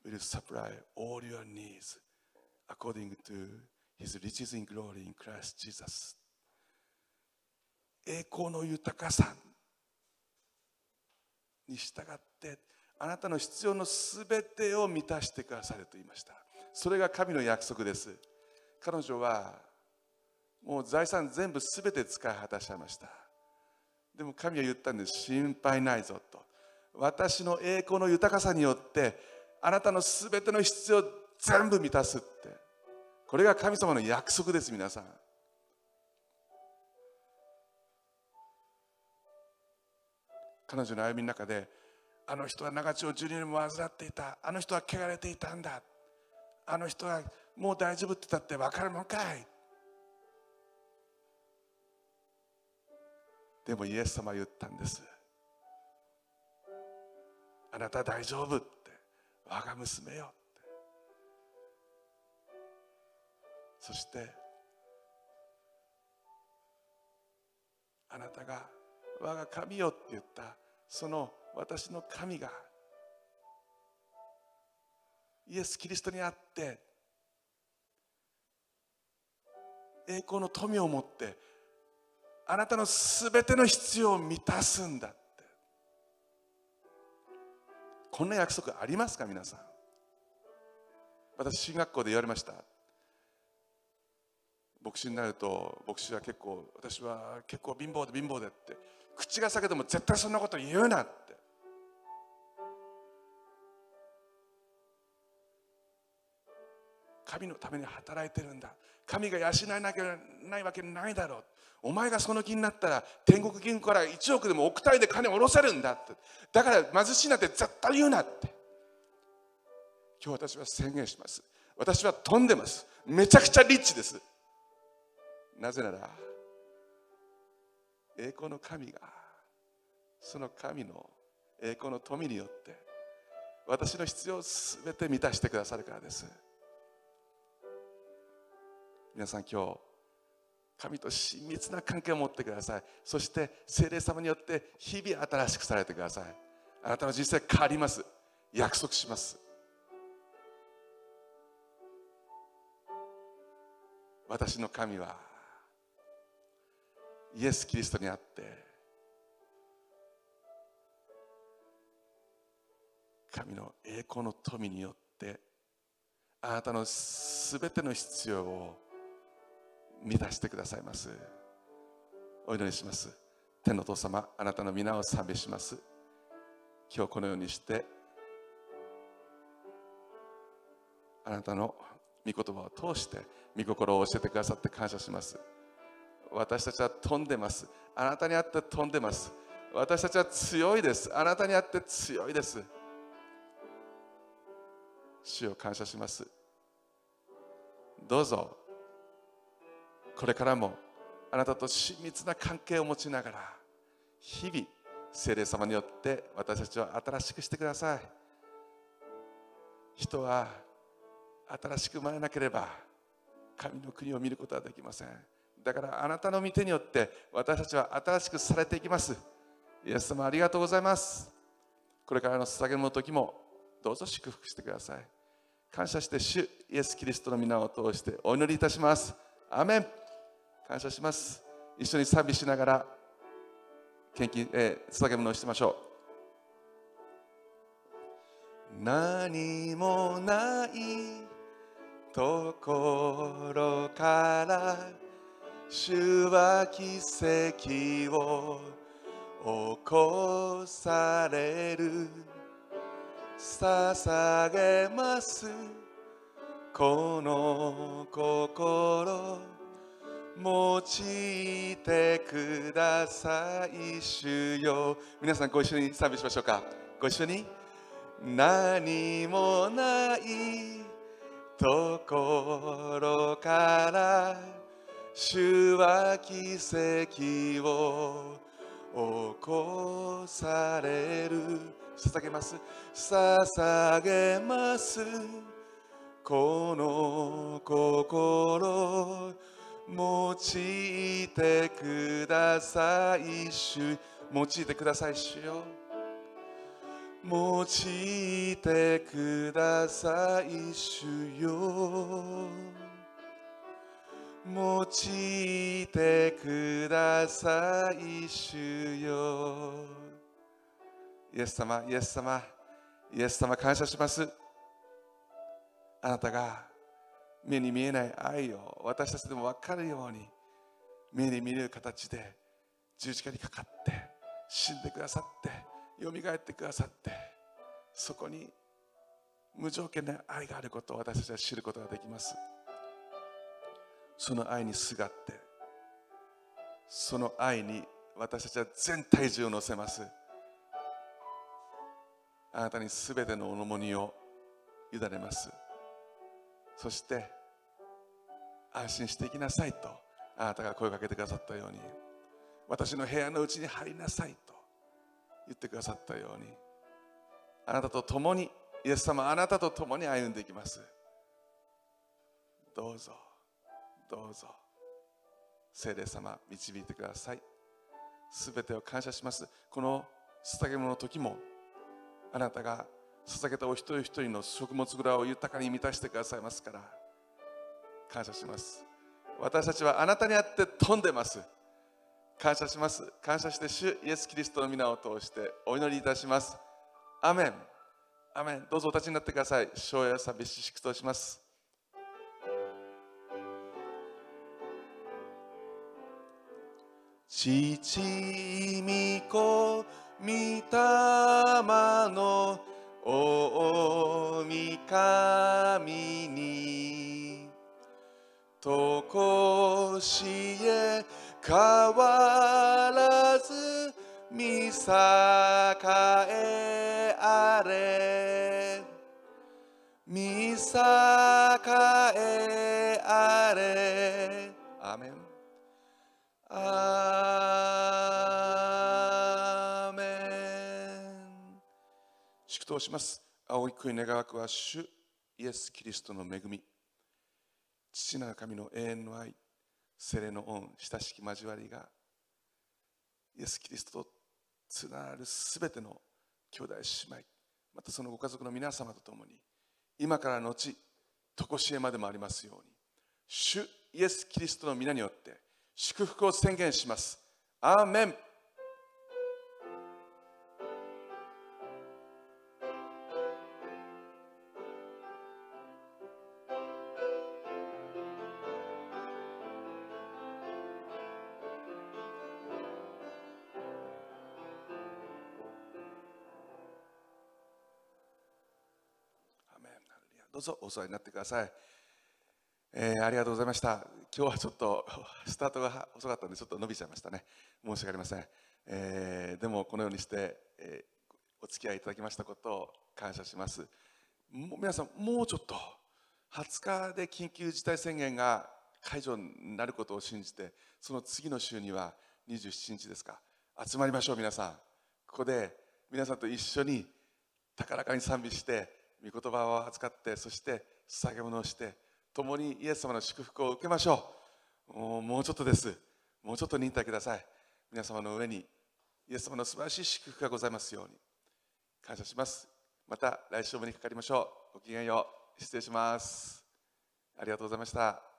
will supply all your needs according to his riches in glory in Christ Jesus. 栄光の豊かさに従ってあなたの必要のすべてを満たしてくださると言いました。それが神の約束です。彼女はもう財産全部すべて使い果たしちゃいました。でも神は言ったんです。心配ないぞと。私の栄光の豊かさによってあなたのすべての必要全部満たすって。これが神様の約束です皆さん。彼女の歩みの中であの人は長血を12年も患っていた。あの人は汚れていたんだ。あの人はもう大丈夫って言ったって分かるのかい。でもイエス様は言ったんです。あなた大丈夫って。我が娘よって。そしてあなたが我が神よって言ったその私の神がイエス・キリストにあって栄光の富を持ってあなたのすべての必要を満たすんだこんな約束ありますか皆さん。私進学校で言われました。牧師になると牧師は結構私は結構貧乏で貧乏でって口が裂けても絶対そんなこと言うなって。神のために働いてるんだ。神が養えなきゃないわけないだろう。お前がその気になったら天国銀行から1億でも億単位で金を下ろせるんだって。だから貧しいなんて絶対言うなって。今日私は宣言します。私は飛んでます。めちゃくちゃリッチです。なぜなら栄光の神がその神の栄光の富によって私の必要を全て満たしてくださるからです。皆さん今日神と親密な関係を持ってください。そして聖霊様によって日々新しくされてください。あなたの人生変わります。約束します。私の神はイエス・キリストにあって神の栄光の富によってあなたのすべての必要を満たしてくださいます。お祈りします。天の父様あなたの皆を賛美します。今日このようにしてあなたの御言葉を通して御心を教えてくださって感謝します。私たちは飛んでます。あなたにあって飛んでます。私たちは強いです。あなたにあって強いです。主を感謝します。どうぞ。これからもあなたと親密な関係を持ちながら日々聖霊様によって私たちを新しくしてください。人は新しく生まれなければ神の国を見ることはできません。だからあなたの御手によって私たちは新しくされていきます。イエス様ありがとうございます。これからの捧げの時もどうぞ祝福してください。感謝して主イエス・キリストの皆を通してお祈りいたします。アメン。感謝します。一緒に賛美しながら献金、えー、捧げ物をしてましょう。何もないところから主は奇跡を起こされる。捧げます。この心。用いてください主よ。皆さんご一緒に賛美しましょうか。ご一緒に。何もないところから主は奇跡を起こされる。捧げます。捧げます。この心用いてください主。用いてください主よ。用いてください主よ。用いてください主よ。イエス様イエス様イエス様感謝します。あなたが目に見えない愛を私たちでも分かるように目に見える形で十字架にかかって死んでくださってよみがえってくださってそこに無条件な愛があることを私たちは知ることができます。その愛にすがってその愛に私たちは全体重を乗せます。あなたにすべての重荷を委ねます。そして安心していきなさいとあなたが声をかけてくださったように私の部屋のうちに入りなさいと言ってくださったようにあなたと共にイエス様あなたと共に歩んでいきます。どうぞどうぞ聖霊様導いてください。すべてを感謝します。この捧げ物の時もあなたが捧げたお一人一人の食物蔵を豊かに満たしてくださいますから感謝します。私たちはあなたにあって飛んでます。感謝します。感謝して主イエス・キリストの皆を通してお祈りいたします。アメン。アメン。どうぞお立ちになってください。昭和賛美し祝祷します。父御子御霊の大神にとこしえ変わらず見栄えあれ。見栄します。青い国願わくは主イエス・キリストの恵み。父なる神の永遠の愛聖霊の恩親しき交わりがイエス・キリストとつながるすべての兄弟姉妹。またそのご家族の皆様と共に今からのち常しえまでもありますように主イエス・キリストの皆によって祝福を宣言します。アーメン。うぞお座りになってください、えーありがとうございました。今日はちょっと スタートが遅かったんでちょっと伸びちゃいましたね。申し訳ありません、えーでもこのようにして、えーお付き合いいただきましたことを感謝します。皆さんもうちょっと20日で緊急事態宣言が解除になることを信じてその次の週には27日ですか。集まりましょう皆さん。ここで皆さんと一緒に高らかに賛美して御言葉を扱ってそして捧げ物をして共にイエス様の祝福を受けましょう。もうもうちょっとです。もうちょっと忍耐ください。皆様の上にイエス様の素晴らしい祝福がございますように感謝します。また来週お目にかかりましょう。ごきげんよう。失礼します。ありがとうございました。